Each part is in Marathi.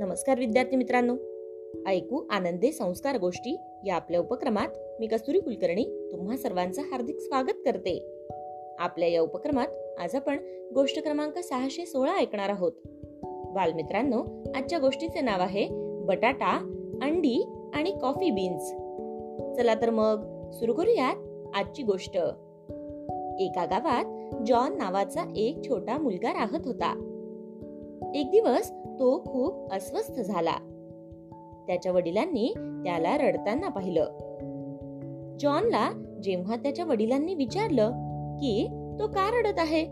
नमस्कार विद्यार्थी मित्रांनो. ऐकू आनंदे संस्कार गोष्टी या आपल्या उपक्रमात मी कस्तुरी कुलकर्णी तुम्हा सर्वांचं हार्दिक स्वागत करते. आपल्या या उपक्रमात आज आपण गोष्ट क्रमांक सहाशे सोळा ऐकणार आहोत. बालमित्रांनो आजच्या गोष्टीचे नाव आहे बटाटा अंडी आणि कॉफी बीन्स. चला तर मग सुरू करूयात आजची गोष्ट. एका गावात जॉन नावाचा एक छोटा मुलगा राहत होता. एक दिवस तो खूप अस्वस्थ झाला. त्याच्या वडिलांनी त्याला रडताना पाहिलं. जॉनला जेव्हा त्याच्या वडिलांनी विचारलं की तो का रडत आहे?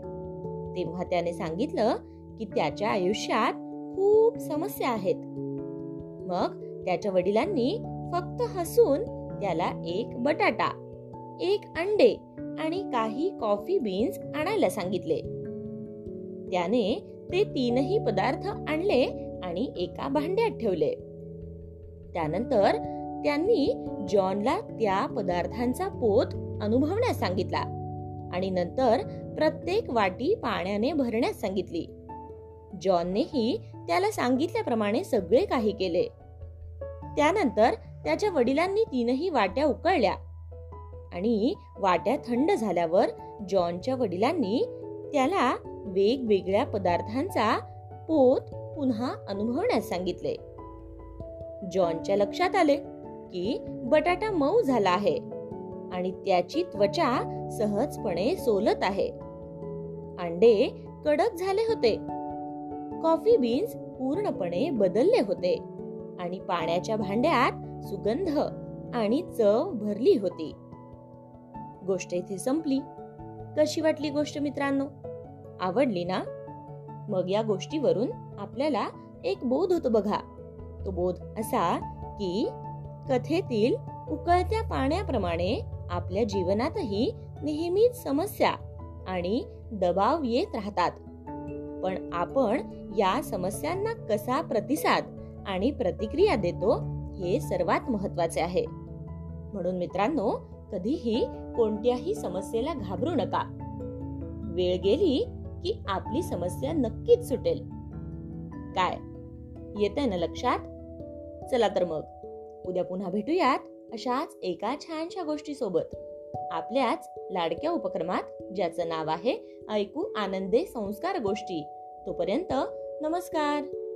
तेव्हा त्याने सांगितलं की त्याच्या आयुष्यात खूप समस्या आहेत. मग त्याच्या वडिलांनी फक्त हसून त्याला एक बटाटा एक अंडे आणि काही कॉफी बीन्स आणायला सांगितले. त्याने ते तीनही पदार्थ आणले आणि एका भांड्यात ठेवले. त्यानंतर त्यांनी जॉनला त्या पदार्थांचा पोत अनुभवण्यास सांगितला आणि नंतर प्रत्येक वाटी पाण्याने भरण्यास सांगितली. जॉननेही त्याला सांगितल्याप्रमाणे सगळे काही केले. त्यानंतर त्याच्या वडिलांनी तीनही वाट्या उकळल्या आणि वाट्या थंड झाल्यावर जॉनच्या वडिलांनी त्याला वेगवेगळ्या पदार्थांचा पोत पुन्हा अनुभवण्यास सांगितले. जॉनच्या लक्षात आले की बटाटा मऊ झाला आहे आणि त्याची त्वचा सहजपणे सोलत आहे. अंडे कडक झाले होते. कॉफी बीन्स पूर्णपणे बदलले होते आणि पाण्याच्या भांड्यात सुगंध आणि चव भरली होती. गोष्ट इथे संपली. कशी वाटली गोष्ट मित्रांनो? आवडली ना? मग या गोष्टीवरून आपल्याला एक बोध होतो बघा. तो बोध असा की कथेतील उकळत्या पाण्याप्रमाणे आपल्या जीवनातही नेहमीच समस्या आणि दबाव येत राहतात. पण आपण या समस्यांना कसा प्रतिसाद आणि प्रतिक्रिया देतो हे सर्वात महत्त्वाचे आहे. म्हणून मित्रांनो कधीही कोणत्याही समस्येला घाबरू नका. वेळ गेली की आपली समस्या नक्कीच सुटेल. काय? येते ना लक्षात? चला तर मग. उद्या पुन्हा भेटूयात अशाच एका छानशा गोष्टी सोबत आपल्याच लाडक्या उपक्रमात ज्याचं नाव आहे ऐकू आनंदे संस्कार गोष्टी. तोपर्यंत नमस्कार.